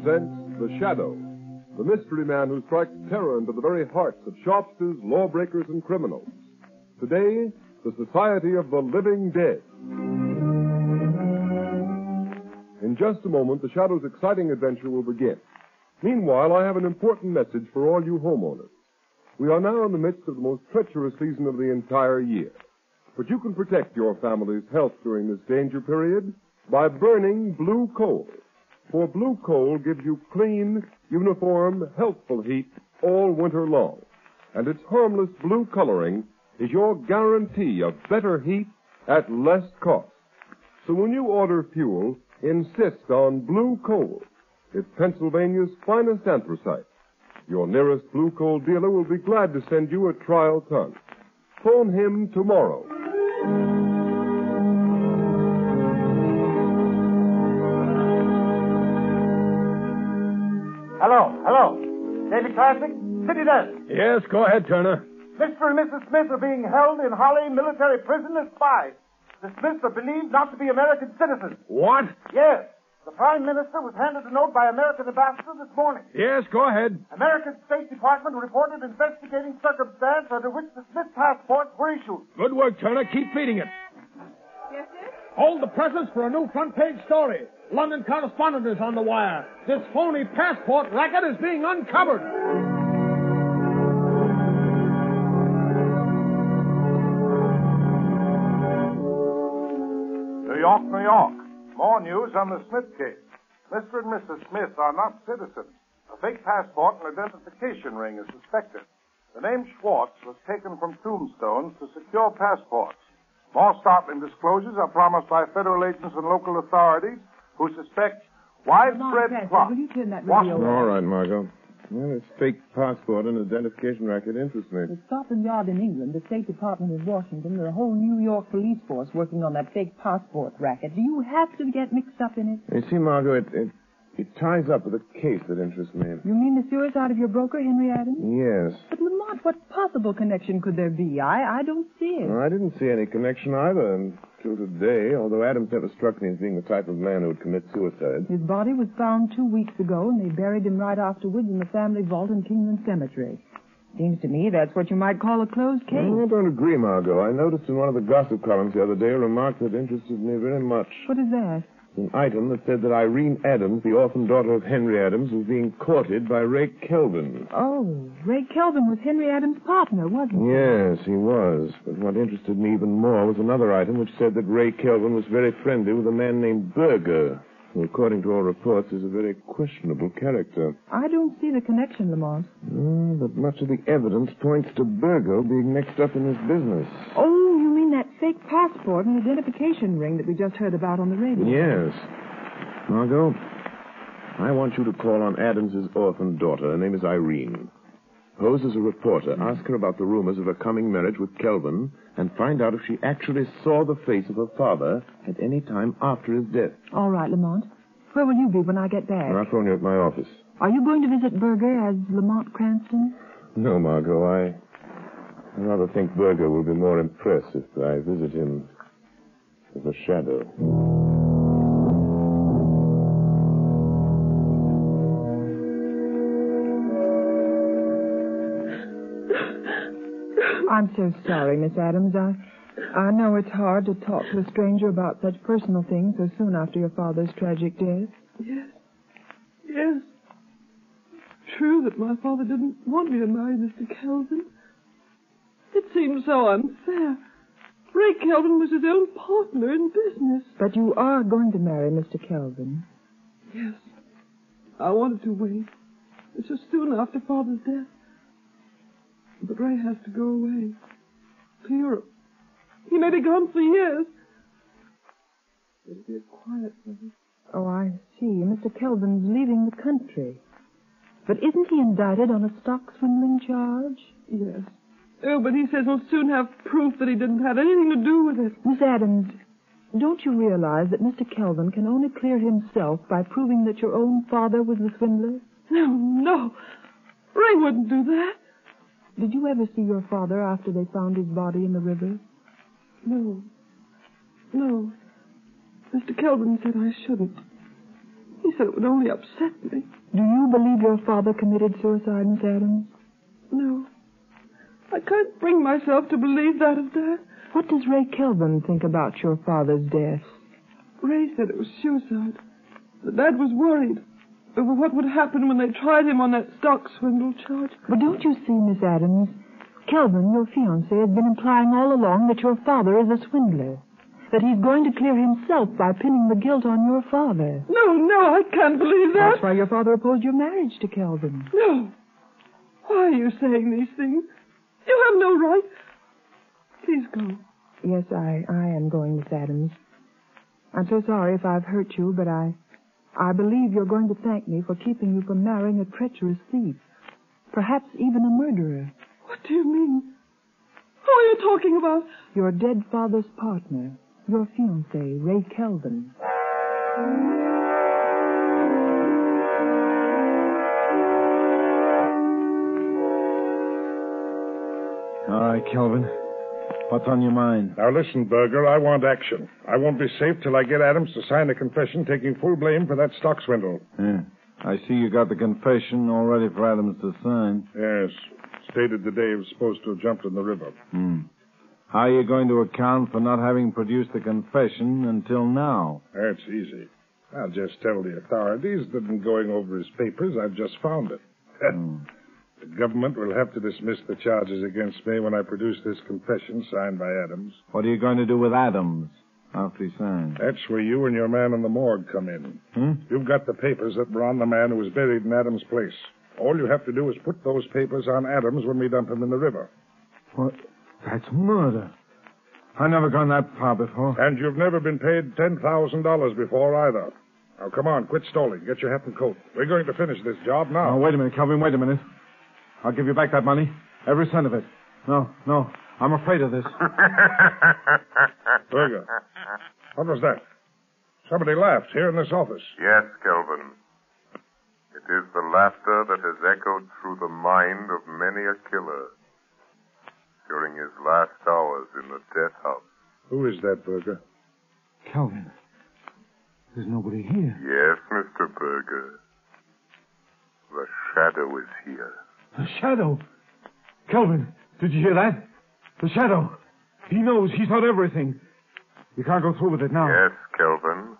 Presents The Shadow, the mystery man who strikes terror into the very hearts of shopsters, lawbreakers, and criminals. Today, the Society of the Living Dead. In just a moment, the Shadow's exciting adventure will begin. Meanwhile, I have an important message for all you homeowners. We are now in the midst of the most treacherous season of the entire year. But you can protect your family's health during this danger period by burning blue coal. For blue coal gives you clean, uniform, healthful heat all winter long. And its harmless blue coloring is your guarantee of better heat at less cost. So when you order fuel, insist on blue coal. It's Pennsylvania's finest anthracite. Your nearest blue coal dealer will be glad to send you a trial ton. Phone him tomorrow. Daily Classic, City Desk. Yes, go ahead, Turner. Mr. and Mrs. Smith are being held in Holly military prison as spies. The Smiths are believed not to be American citizens. What? Yes. The Prime Minister was handed a note by American ambassador this morning. Yes, go ahead. American State Department reported investigating circumstance under which the Smith passports were issued. Good work, Turner. Keep feeding it. Yes, sir? Hold the presses for a new front page story. London correspondent is on the wire. This phony passport racket is being uncovered. New York, New York. More news on the Smith case. Mr. and Mrs. Smith are not citizens. A fake passport and identification ring is suspected. The name Schwartz was taken from tombstones to secure passports. More startling disclosures are promised by federal agents and local authorities who suspects widespread Francis, plot. will you turn that Washington- radio All right, Margot. Well, this fake passport and identification racket interests me. At Scotland Yard in England, the State Department in Washington, the whole New York police force working on that fake passport racket. Do you have to get mixed up in it? You see, Margot, it, it, it ties up with a case that interests me. You mean the suicide of your broker, Henry Adams? Yes. But Lamont, what possible connection could there be? I, I don't see it. Well, I didn't see any connection either until today, although Adams never struck me as being the type of man who would commit suicide. His body was found two weeks ago, and they buried him right afterwards in the family vault in Kingman Cemetery. Seems to me that's what you might call a closed case. Well, I don't agree, Margot. I noticed in one of the gossip columns the other day a remark that interested me very much. What is that? An item that said that Irene Adams, the orphan daughter of Henry Adams, was being courted by Ray Kelvin. Oh, Ray Kelvin was Henry Adams' partner, wasn't he? Yes, he was. But what interested me even more was another item which said that Ray Kelvin was very friendly with a man named Berger, who, according to all reports, is a very questionable character. I don't see the connection, Lamont. Mm, but much of the evidence points to Berger being mixed up in this business. Oh, you mean that fake passport and identification ring that we just heard about on the radio? Yes. Margot, I want you to call on Adams's orphan daughter. Her name is Irene. Pose as a reporter. Ask her about the rumors of her coming marriage with Kelvin and find out if she actually saw the face of her father at any time after his death. All right, Lamont. Where will you be when I get back? I'll phone you at my office. Are you going to visit Berger as Lamont Cranston? No, Margot, I, I rather think Berger will be more impressed if I visit him as a shadow. I'm so sorry, Miss Adams. I, I know it's hard to talk to a stranger about such personal things so soon after your father's tragic death. Yes. Yes. True that my father didn't want me to marry Mr. Kelvin. It seems so unfair. Ray Kelvin was his own partner in business. But you are going to marry Mr. Kelvin. Yes. I wanted to wait. It's so soon after Father's death. But Ray has to go away. To Europe. He may be gone for years. It'll be a quiet place. Oh, I see. Mr. Kelvin's leaving the country. But isn't he indicted on a stock swindling charge? Yes. Oh, but he says he'll soon have proof that he didn't have anything to do with it. Miss Adams, don't you realize that Mr. Kelvin can only clear himself by proving that your own father was the swindler? No, no. Ray wouldn't do that. Did you ever see your father after they found his body in the river? No. No. Mr. Kelvin said I shouldn't. He said it would only upset me. Do you believe your father committed suicide, Miss Adams? No. I can't bring myself to believe that of Dad. What does Ray Kelvin think about your father's death? Ray said it was suicide. But Dad was worried what would happen when they tried him on that stock swindle charge. But don't you see, Miss Adams? Kelvin, your fiancé, has been implying all along that your father is a swindler. That he's going to clear himself by pinning the guilt on your father. No, no, I can't believe that. That's why your father opposed your marriage to Kelvin. No. Why are you saying these things? You have no right. Please go. Yes, I, I am going, Miss Adams. I'm so sorry if I've hurt you, but I, I believe you're going to thank me for keeping you from marrying a treacherous thief. Perhaps even a murderer. What do you mean? Who are you talking about? Your dead father's partner. Your fiancé, Ray Kelvin. All right, Kelvin. What's on your mind? Now listen, Berger, I want action. I won't be safe till I get Adams to sign a confession taking full blame for that stock swindle. Yeah. I see you got the confession all ready for Adams to sign. Yes. Stated the day he was supposed to have jumped in the river. Hmm. How are you going to account for not having produced the confession until now? That's easy. I'll just tell the authorities that in going over his papers, I've just found it. Hmm. The government will have to dismiss the charges against me when I produce this confession signed by Adams. What are you going to do with Adams after he signs? That's where you and your man in the morgue come in. Hmm? You've got the papers that were on the man who was buried in Adams' place. All you have to do is put those papers on Adams when we dump him in the river. What? That's murder. I've never gone that far before. And you've never been paid $10,000 before either. Now, come on, quit stalling. Get your hat and coat. We're going to finish this job now. Oh, wait a minute, Kelvin. Wait a minute. I'll give you back that money. Every cent of it. No, no. I'm afraid of this. Berger, what was that? Somebody laughed here in this office. Yes, Kelvin. It is the laughter that has echoed through the mind of many a killer during his last hours in the death house. Who is that, Berger? Kelvin. There's nobody here. Yes, Mr. Berger. The shadow is here. The shadow. Kelvin, did you hear that? The shadow. He knows. He's heard everything. You can't go through with it now. Yes, Kelvin.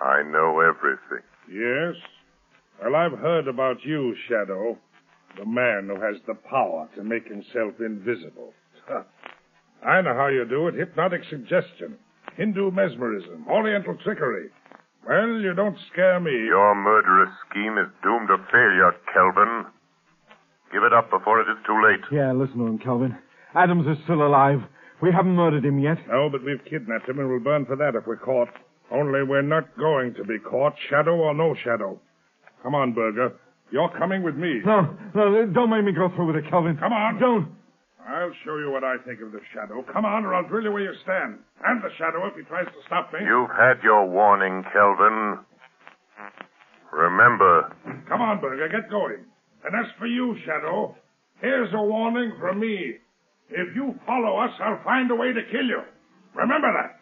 I know everything. Yes? Well, I've heard about you, Shadow. The man who has the power to make himself invisible. I know how you do it. Hypnotic suggestion. Hindu mesmerism. Oriental trickery. Well, you don't scare me. Your murderous scheme is doomed to failure, Kelvin. Give it up before it is too late. Yeah, listen to him, Kelvin. Adams is still alive. We haven't murdered him yet. No, but we've kidnapped him and we'll burn for that if we're caught. Only we're not going to be caught, shadow or no shadow. Come on, Berger. You're coming with me. No, no, don't make me go through with it, Kelvin. Come on. Don't. I'll show you what I think of the shadow. Come on, or I'll drill you where you stand. And the shadow if he tries to stop me. You've had your warning, Kelvin. Remember, Come on, Berger, get going. And as for you, Shadow, here's a warning from me. If you follow us, I'll find a way to kill you. Remember that.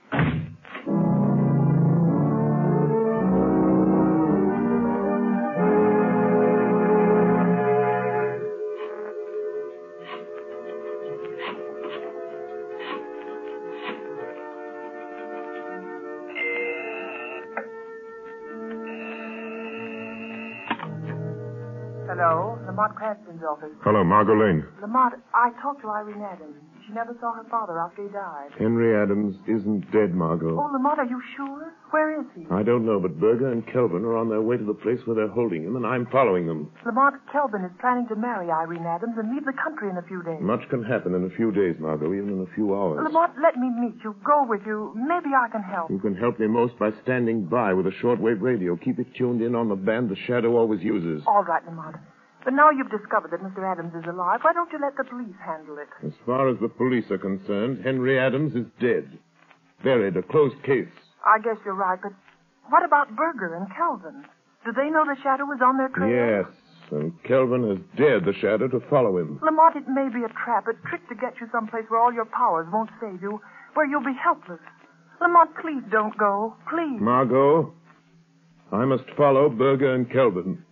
Hello, office. Hello, Margot Lane. Lamont, I talked to Irene Adams. She never saw her father after he died. Henry Adams isn't dead, Margot. Oh, Lamont, are you sure? Where is he? I don't know, but Berger and Kelvin are on their way to the place where they're holding him, and I'm following them. Lamont, Kelvin is planning to marry Irene Adams and leave the country in a few days. Much can happen in a few days, Margot, even in a few hours. Lamont, let me meet you, go with you. Maybe I can help. You can help me most by standing by with a shortwave radio. Keep it tuned in on the band the Shadow always uses. All right, Lamont. But now you've discovered that Mr. Adams is alive, why don't you let the police handle it? As far as the police are concerned, Henry Adams is dead. Buried, a closed case. I guess you're right, but what about Berger and Kelvin? Do they know the shadow is on their trail? Yes, and Kelvin has dared the Shadow to follow him. Lamont, it may be a trap, a trick to get you someplace where all your powers won't save you, where you'll be helpless. Lamont, please don't go. Please. Margot, I must follow Berger and Kelvin.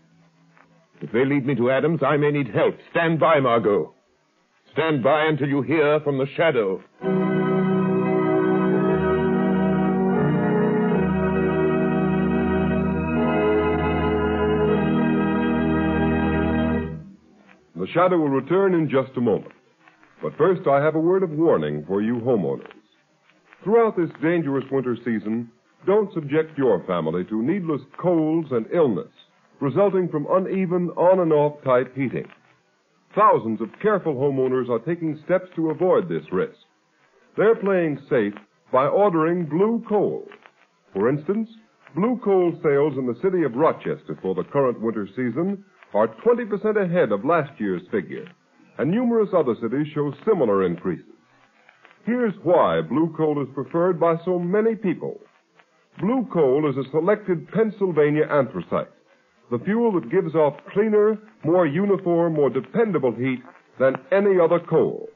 If they lead me to Adams, I may need help. Stand by, Margot. Stand by until you hear from the Shadow. The shadow will return in just a moment. But first, I have a word of warning for you homeowners. Throughout this dangerous winter season, don't subject your family to needless colds and illness resulting from uneven on and off type heating. Thousands of careful homeowners are taking steps to avoid this risk. They're playing safe by ordering blue coal. For instance, blue coal sales in the city of Rochester for the current winter season are 20% ahead of last year's figure, and numerous other cities show similar increases. Here's why blue coal is preferred by so many people. Blue coal is a selected Pennsylvania anthracite, the fuel that gives off cleaner, more uniform, more dependable heat than any other coal.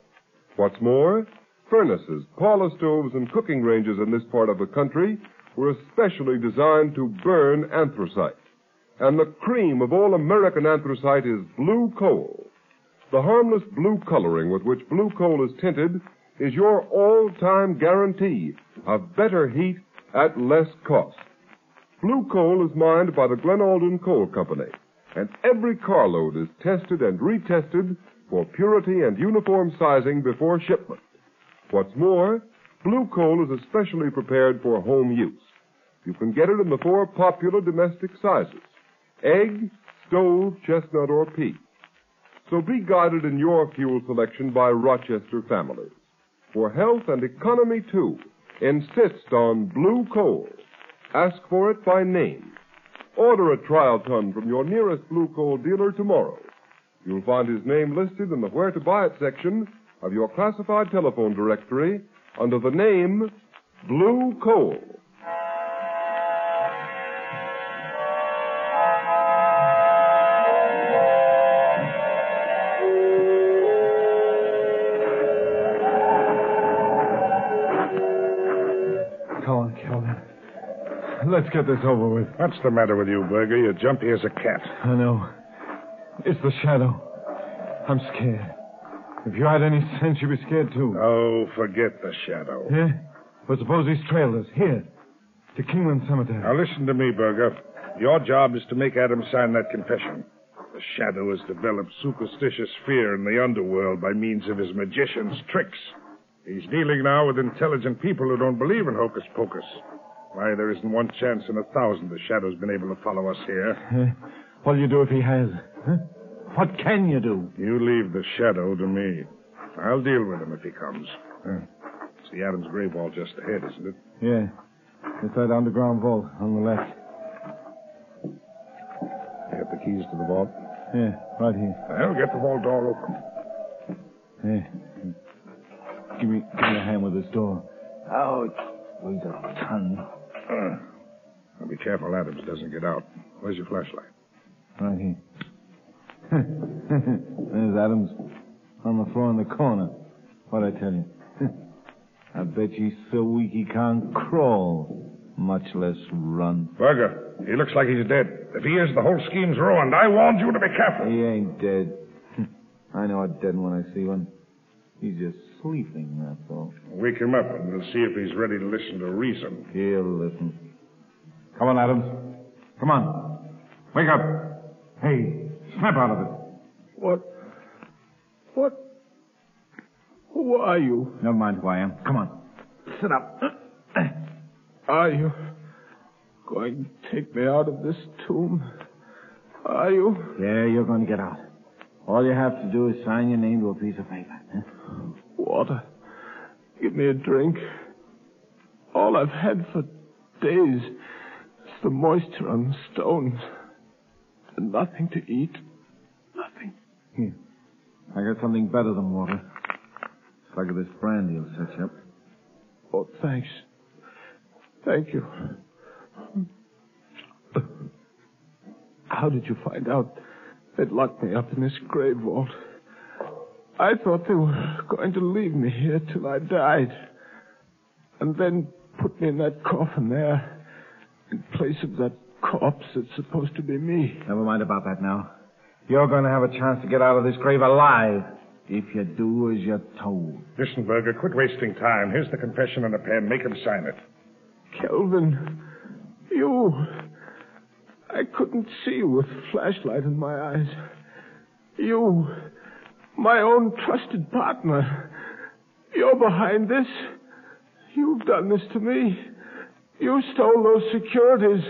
What's more, furnaces, parlor stoves, and cooking ranges in this part of the country were especially designed to burn anthracite. And the cream of all American anthracite is blue coal. The harmless blue coloring with which blue coal is tinted is your all-time guarantee of better heat at less cost. Blue coal is mined by the Glen Alden Coal Company, and every carload is tested and retested for purity and uniform sizing before shipment. What's more, blue coal is especially prepared for home use. You can get it in the four popular domestic sizes egg, stove, chestnut, or pea. So be guided in your fuel selection by Rochester families. For health and economy, too, insist on blue coal. Ask for it by name. Order a trial ton from your nearest blue coal dealer tomorrow. You'll find his name listed in the Where to Buy It section of your classified telephone directory under the name Blue Coal. Come on, Kelvin. Let's get this over with. What's the matter with you, Berger? You're jumpy as a cat. I know. It's the shadow. I'm scared. If you had any sense, you'd be scared too. Oh, forget the shadow. Yeah? But suppose he's trailed us. Here. To Kingland Cemetery. Now listen to me, Berger. Your job is to make Adam sign that confession. The shadow has developed superstitious fear in the underworld by means of his magician's tricks. He's dealing now with intelligent people who don't believe in hocus pocus. Why, there isn't one chance in a thousand the shadow's been able to follow us here. Uh, what'll you do if he has? Huh? What can you do? You leave the shadow to me. I'll deal with him if he comes. Uh, it's the Adams grave wall just ahead, isn't it? Yeah. It's that underground vault on the left. You have the keys to the vault? Yeah, right here. Well, get the vault door open. Yeah. Give me, give me a hand with this door. Ouch. Weighs a ton. Uh, be careful Adams doesn't get out. Where's your flashlight? Right here. There's Adams on the floor in the corner. What'd I tell you? I bet he's so weak he can't crawl, much less run. Berger, he looks like he's dead. If he is, the whole scheme's ruined. I warned you to be careful. He ain't dead. I know a dead one when I see one. He's just sleeping, that's all. Wake him up, and we'll see if he's ready to listen to reason. He'll listen. Come on, Adams. Come on. Wake up. Hey, Snap out of it. What? What? Who are you? Never mind who I am. Come on. Sit up. Are you going to take me out of this tomb? Are you? Yeah, you're going to get out. All you have to do is sign your name to a piece of paper. Huh? Water. Give me a drink. All I've had for days is the moisture on the stones. And nothing to eat. Nothing. Here. I got something better than water. Slug of this brandy will set you up. Oh, thanks. Thank you. How did you find out they'd locked me up in this grave vault? I thought they were going to leave me here till I died. And then put me in that coffin there in place of that corpse that's supposed to be me. Never mind about that now. You're going to have a chance to get out of this grave alive if you do as you're told. Listen, Berger, quit wasting time. Here's the confession and a pen. Make him sign it. Kelvin, you. I couldn't see you with a flashlight in my eyes. You, my own trusted partner. You're behind this. You've done this to me. You stole those securities,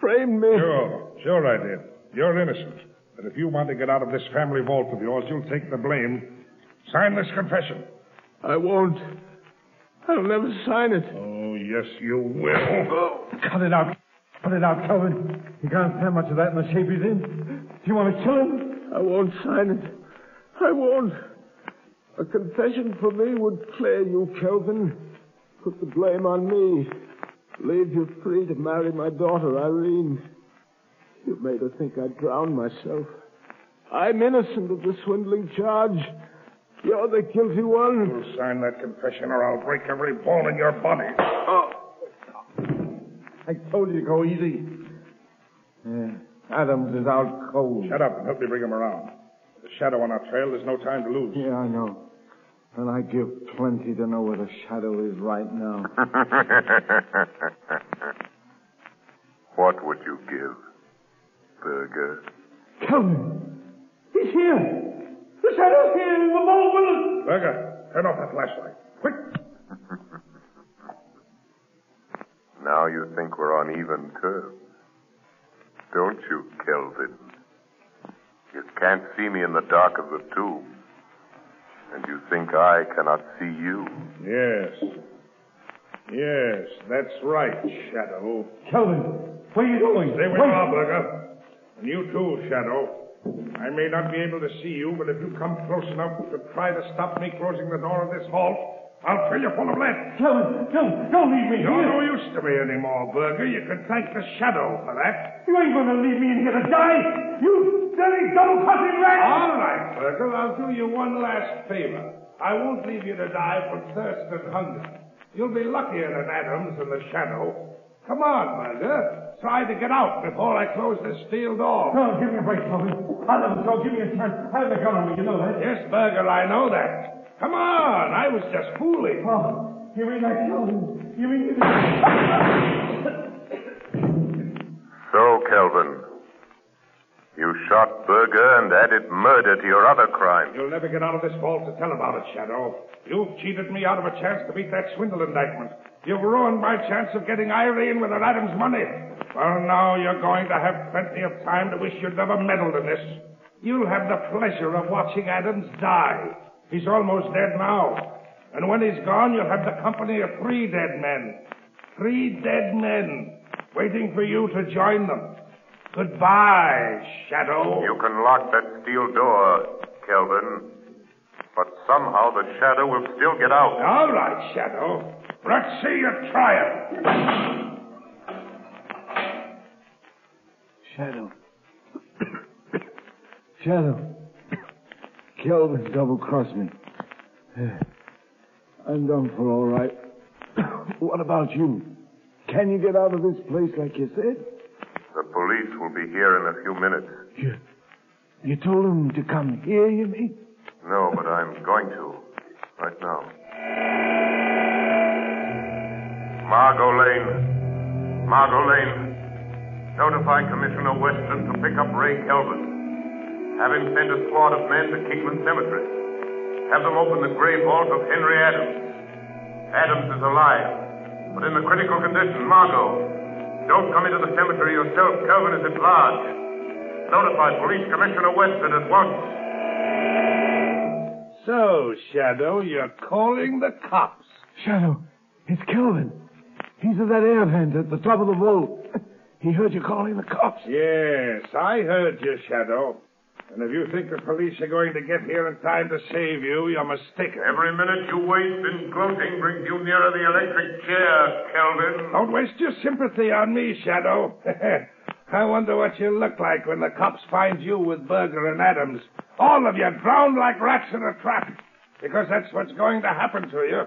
framed me. Sure, sure I did. You're innocent. But if you want to get out of this family vault of yours, you'll take the blame. Sign this confession. I won't. I'll never sign it. Oh, yes, you will. Oh. Cut it out. Cut it out, Kelvin. He can't stand much of that in the shape he's in. Do you want to kill him? I won't sign it. I won't. A confession for me would clear you, Kelvin. Put the blame on me. Leave you free to marry my daughter, Irene. You made her think I drowned myself. I'm innocent of the swindling charge. You're the guilty one. You'll sign that confession or I'll break every bone in your body. Oh. I told you to go easy. Yeah. Adams is out cold. Shut up and help me bring him around. The shadow on our trail, there's no time to lose. Yeah, I know. And I give plenty to know where the shadow is right now. what would you give, Berger? Tell me. He's here! The shadow's here in the mall with us! Berger, turn off that flashlight. Quick! now you think we're on even terms. Don't you, Kelvin? You can't see me in the dark of the tomb. And you think I cannot see you? Yes. Yes, that's right, Shadow. Kelvin, where are you going? Stay where you are, Berger. And you too, Shadow. I may not be able to see you, but if you come close enough to try to stop me closing the door of this vault, I'll fill you full of lead. Kelvin, Kelvin, don't leave me here. You're no use to me anymore, Berger. You can thank the Shadow for that. You ain't going to leave me in here to die. You dirty double-crossing rat. All right, Berger. I'll do you one last favor. I won't leave you to die from thirst and hunger. You'll be luckier than Adams and the Shadow. Come on, Berger. Try to get out before I close this steel door. No, give me a break, Kelvin. I'll never go. Give me a chance. I have the gun on me, you know that. Yes, Berger, I know that. Come on. I was just fooling. Oh, you mean that, Kelvin? You mean... So, Kelvin, you shot Berger and added murder to your other crimes. You'll never get out of this vault to tell about it, Shadow. You've cheated me out of a chance to beat that swindle indictment. You've ruined my chance of getting Irene with her Adams money. Well, now you're going to have plenty of time to wish you'd never meddled in this. You'll have the pleasure of watching Adams die. He's almost dead now. And when he's gone, you'll have the company of three dead men. Three dead men waiting for you to join them. Goodbye, Shadow. You can lock that steel door, Kelvin, but somehow the shadow will still get out. All right, Shadow. Let's see you try it. Shadow. Shadow. Kelvin double-crossed me. I'm done for all right. what about you? Can you get out of this place like you said? The police will be here in a few minutes. You, you told them to come here, you mean? No, but I'm going to. Right now. Margot Lane. Margot Lane. Notify Commissioner Weston to pick up Ray Kelvin. Have him send a squad of men to Kingman Cemetery. Have them open the grave vault of Henry Adams. Adams is alive, but in a critical condition. Margot, don't come into the cemetery yourself. Kelvin is at large. Notify Police Commissioner Weston at once. So, Shadow, you're calling the cops. Shadow, it's Kelvin. He's in that air vent at the top of the vault. He heard you calling the cops. Yes, I heard you, Shadow. And if you think the police are going to get here in time to save you, you're mistaken. Every minute you wait in gloating brings you nearer the electric chair, Kelvin. Don't waste your sympathy on me, Shadow. I wonder what you'll look like when the cops find you with Berger and Adams. All of you drowned like rats in a trap. Because that's what's going to happen to you.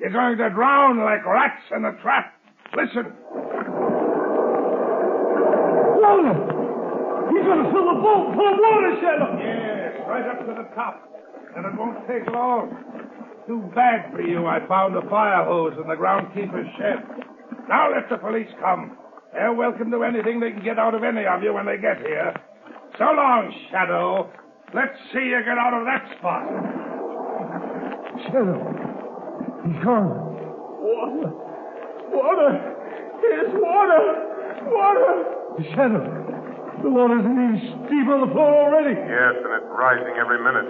You're going to drown like rats in a trap. Listen. Water! He's going to fill the vault full of water, Shadow! Yes, right up to the top. And it won't take long. Too bad for you I found a fire hose in the groundkeeper's shed. Now let the police come. They're welcome to anything they can get out of any of you when they get here. So long, Shadow. Let's see you get out of that spot. Shadow, he's gone. Water! Water! Here's water! Water! Shadow, the water's inch deep on the floor already. Yes, and it's rising every minute.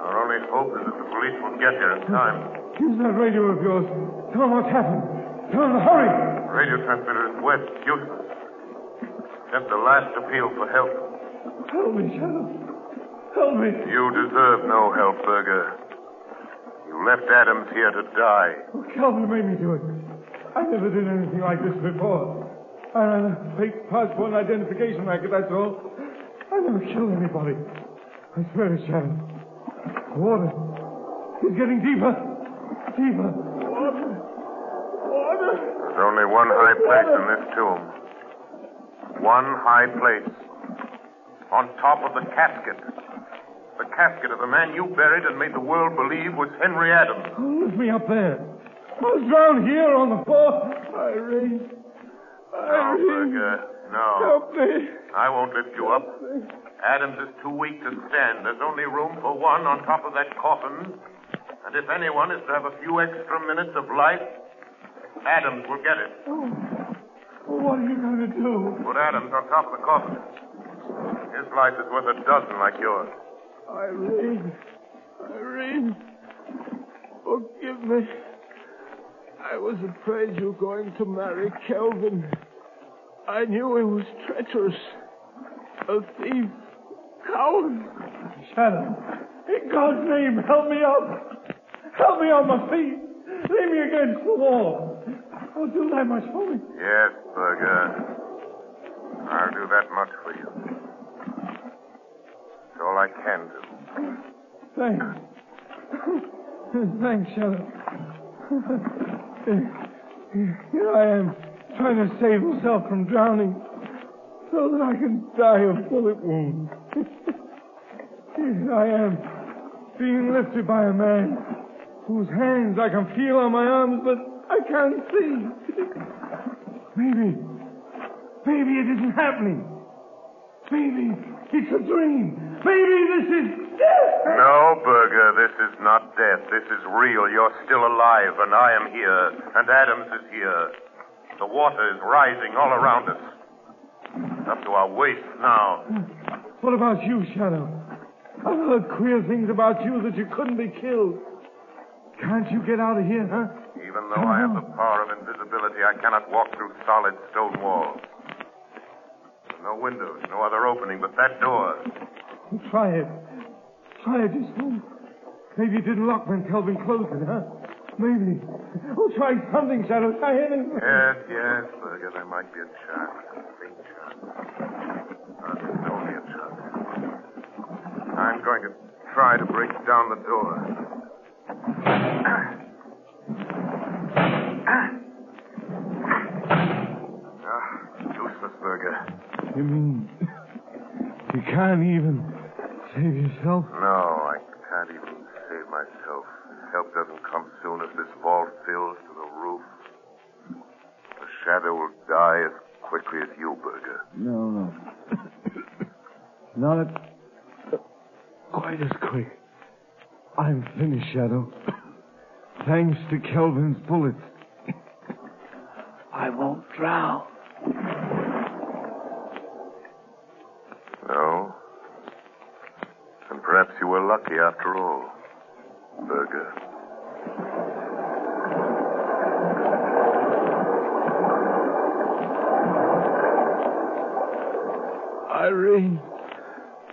Our only hope is that the police will get here in time. Use that radio of yours. Tell them what's happened. Tell them to hurry. Radio transmitter is wet, useless. Just a last appeal for help. Help me, Shadow. Help me. You deserve no help, Berger. You left Adams here to die. Oh, Kelvin made me do it. I never did anything like this before. I ran a fake passport and identification racket, that's all. I never killed anybody. I swear to Shadow. Water. It's getting deeper. Deeper. Water. Water. There's only one high place in this tomb. One high place. On top of the casket. The casket of the man you buried and made the world believe was Henry Adams. Oh, lift me up there. I was drowned here on the floor. I Irene. Oh, uh, no, Berger. No. Help me. I won't lift you up. Adams is too weak to stand. There's only room for one on top of that coffin. And if anyone is to have a few extra minutes of life, Adams will get it. Oh. Well, what are you going to do? Put Adams on top of the coffin. His life is worth a dozen like yours. Irene. Irene. Forgive me. I was afraid you were going to marry Kelvin. I knew he was treacherous. A thief. Coward. Shadow. In God's name, help me up. Help me on my feet. Lay me against the wall. Oh, do that much for me. Yes, Berger. I'll do that much for you. It's all I can do. Thanks. Thanks, Shadow. Here I am, trying to save himself from drowning, so that I can die of bullet wounds. Here I am, being lifted by a man whose hands I can feel on my arms, but I can't see. Maybe, maybe it isn't happening. Maybe it's a dream. Maybe this is death. No, Berger, this is not death. This is real. You're still alive, and I am here, and Adams is here. The water is rising all around us. Up to our waist now. What about you, Shadow? I've heard queer things about you that you couldn't be killed. Can't you get out of here, huh? Even though I have the power of invisibility, I cannot walk through solid stone walls. No windows, no other opening but that door. Try it. Try it just once. Maybe it didn't lock when Kelvin closed it, huh? Maybe. We'll try something, Shadow. Try anything. Yes, yes, Berger, there might be a chance. A faint chance. But it's only a chance. I'm going to try to break down the door. Ah, useless, Berger. You mean you can't even save yourself? No, I can't even save myself. Help doesn't come soon as this vault fills to the roof. The will die as quickly as you, Berger. No, no. not at quite as quick. I'm finished, Shadow. Thanks to Kelvin's bullets. I won't drown. No. And perhaps you were lucky after all, Berger. Irene.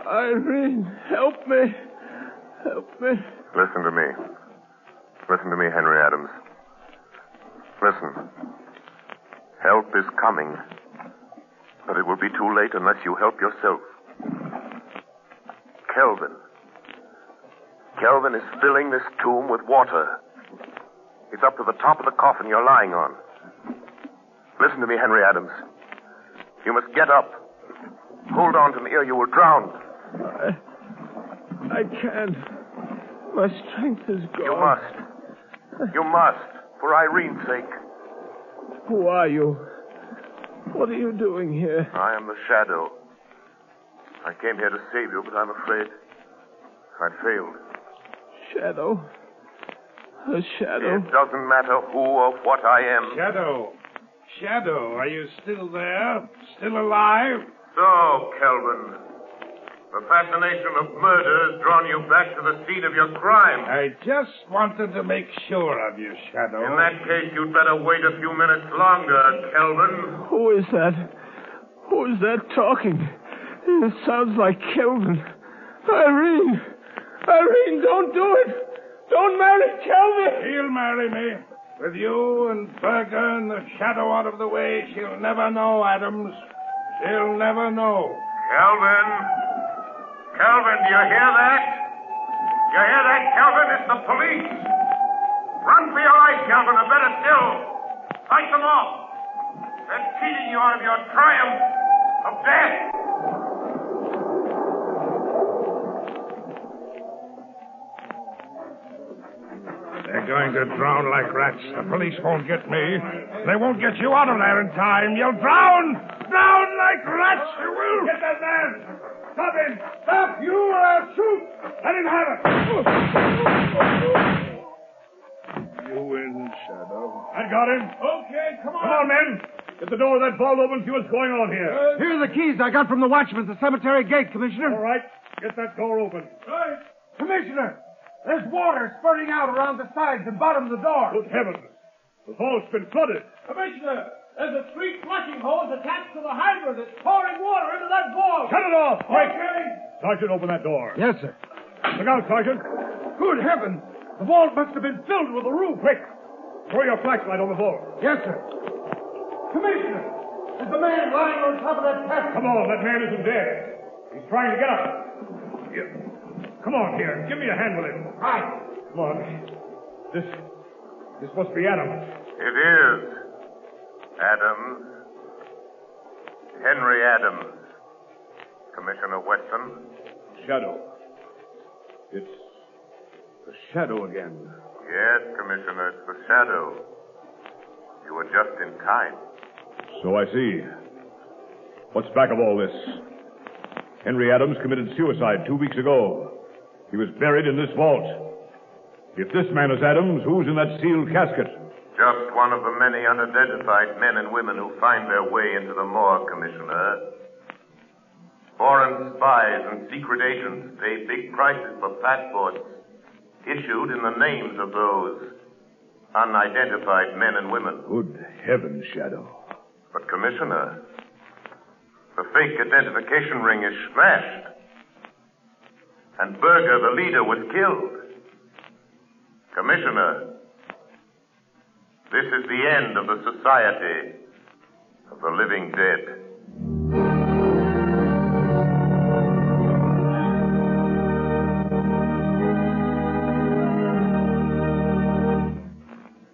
Irene, help me. Help me. Listen to me. Listen to me, Henry Adams. Listen. Help But it will be too late unless you help yourself. Kelvin. Kelvin is filling this tomb with water. It's up to the top of the coffin you're lying on. Listen to me, Henry Adams. You must get up. Hold on to me or you will drown. I, I can't. My strength is gone. You must. You must. For Irene's sake. Who are you? What are you doing here? I am the shadow. I came here to save you, but I'm afraid I failed. Shadow? A shadow? It doesn't matter who or what I am. Shadow. Shadow, are you still there? Still alive? So, Kelvin, the fascination of murder has drawn you back to the scene of your crime. I just wanted to make sure of you, Shadow. In that case, you'd better wait a few minutes longer, Kelvin. Who is that? Who is that talking? It sounds like Kelvin. Irene! Irene, don't do it! Don't marry Kelvin! He'll marry me. With you and Berger and the shadow out of the way, she'll never know, Adams. She'll never know. Kelvin. Kelvin, do you hear that? You hear that, Kelvin? It's the police. Run for your life, Kelvin, or better still, fight them off. They're cheating you out of your triumph of death. They're going to drown like rats. The police won't get me. They won't get you out of there in time. You'll drown! Drown like rats, you will! Get that man! Stop him! Stop! You or I'll shoot! Let him have it! You win, Shadow. I got him. Okay, come on. Come on, men. Get the door of that vault open, see what's going on here. Here are the keys I got from the watchman at the cemetery gate, Commissioner. All right. Get that door open. Right. Commissioner, there's water spurting out around the sides and bottom of the door. Good heavens. The vault's been flooded. Commissioner, there's a street flushing hose attached to the hydrant that's pouring water into that vault. Shut it off, quick. Okay. Sergeant, open that door. Yes, sir. Look out, Sergeant. Good heavens. The vault must have been filled with a roof. Quick. Throw your flashlight on the floor. Yes, sir. Commissioner, there's the man lying on top of that casket. Come on, that man isn't dead. He's trying to get up. Yeah. Come on here. Give me a hand with him. Right. Come on. This this must be Adams. It is. Adams. Henry Adams. Commissioner Weston. Shadow. It's the shadow again. Yes, Commissioner, it's the shadow. You were just in time. So I see. What's back of all this? Henry Adams committed suicide two weeks ago. He was buried in this vault. If this man is Adams, who's in that sealed casket? Just one of the many unidentified men and women who find their way into the morgue, Commissioner. Foreign spies and secret agents pay big prices for passports issued in the names of those unidentified men and women. Good heavens, Shadow. But, Commissioner, the fake identification ring is smashed. And Berger, the leader, was killed. Commissioner, this is the end of the Society of the Living Dead.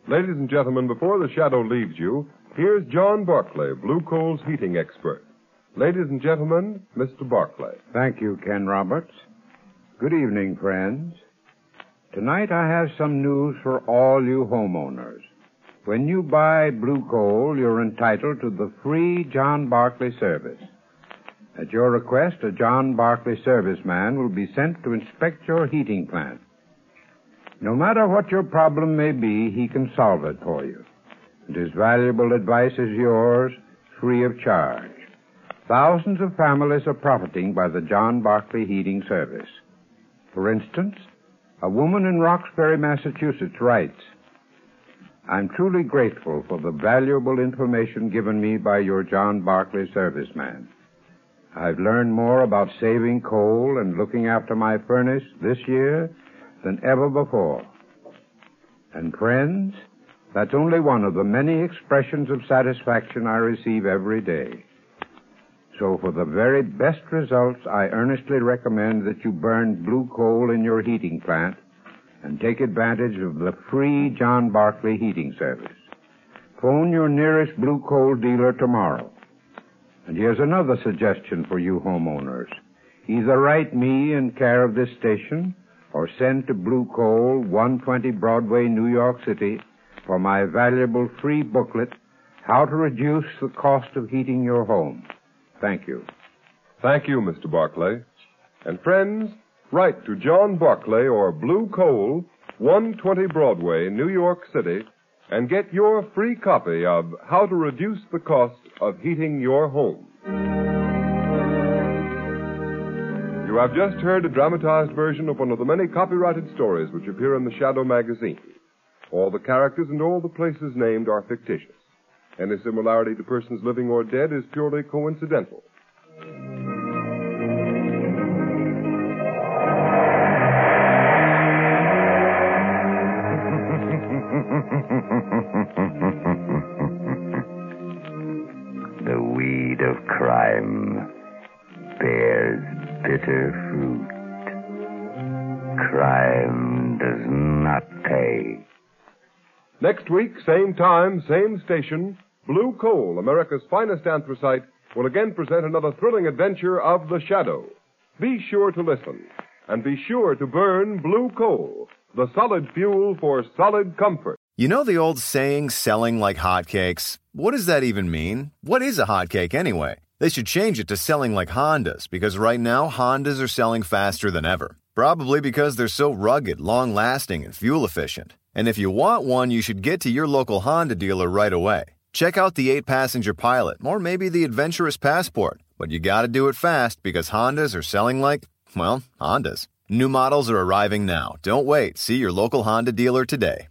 Ladies and gentlemen, before the shadow leaves you, here's John Barclay, Blue Coal's heating expert. Ladies and gentlemen, Mr. Barclay. Thank you, Ken Roberts. Good evening, friends. Tonight I have some news for all you homeowners. When you buy Blue Coal, you're entitled to the free John Barclay service. At your request, a John Barclay serviceman will be sent to inspect your heating plant. No matter what your problem may be, he can solve it for you. And his valuable advice is yours, free of charge. Thousands of families are profiting by the John Barclay Heating Service. For instance, a woman in Roxbury, Massachusetts writes, I'm truly grateful for the valuable information given me by your John Barclay serviceman. I've learned more about saving coal and looking after my furnace this year than ever before. And friends, that's only one of the many expressions of satisfaction I receive every day. So for the very best results, I earnestly recommend that you burn blue coal in your heating plant and take advantage of the free John Barclay heating service. Phone your nearest blue coal dealer tomorrow. And here's another suggestion for you homeowners. Either write me in care of this station or send to Blue Coal, 120 Broadway, New York City, for my valuable free booklet, How to Reduce the Cost of Heating Your Home. Thank you. Thank you, Mr. Barclay. And friends, write to John Barclay or Blue Coal, 120 Broadway, New York City, and get your free copy of How to Reduce the Cost of Heating Your Home. You have just heard a dramatized version of one of the many copyrighted stories which appear in the Shadow magazine. All the characters and all the places named are fictitious. Any similarity to persons living or dead is purely coincidental. The weed of crime bears bitter fruit. Crime does not pay. Next week, same time, same station, Blue Coal, America's finest anthracite, will again present another thrilling adventure of The Shadow. Be sure to listen, and be sure to burn Blue Coal, the solid fuel for solid comfort. You know the old saying, selling like hotcakes? What does that even mean? What is a hotcake anyway? They should change it to selling like Hondas, because right now Hondas are selling faster than ever. Probably because they're so rugged, long lasting, and fuel efficient. And if you want one, you should get to your local Honda dealer right away. Check out the 8 passenger pilot, or maybe the adventurous passport. But you gotta do it fast because Hondas are selling like, well, Hondas. New models are arriving now. Don't wait. See your local Honda dealer today.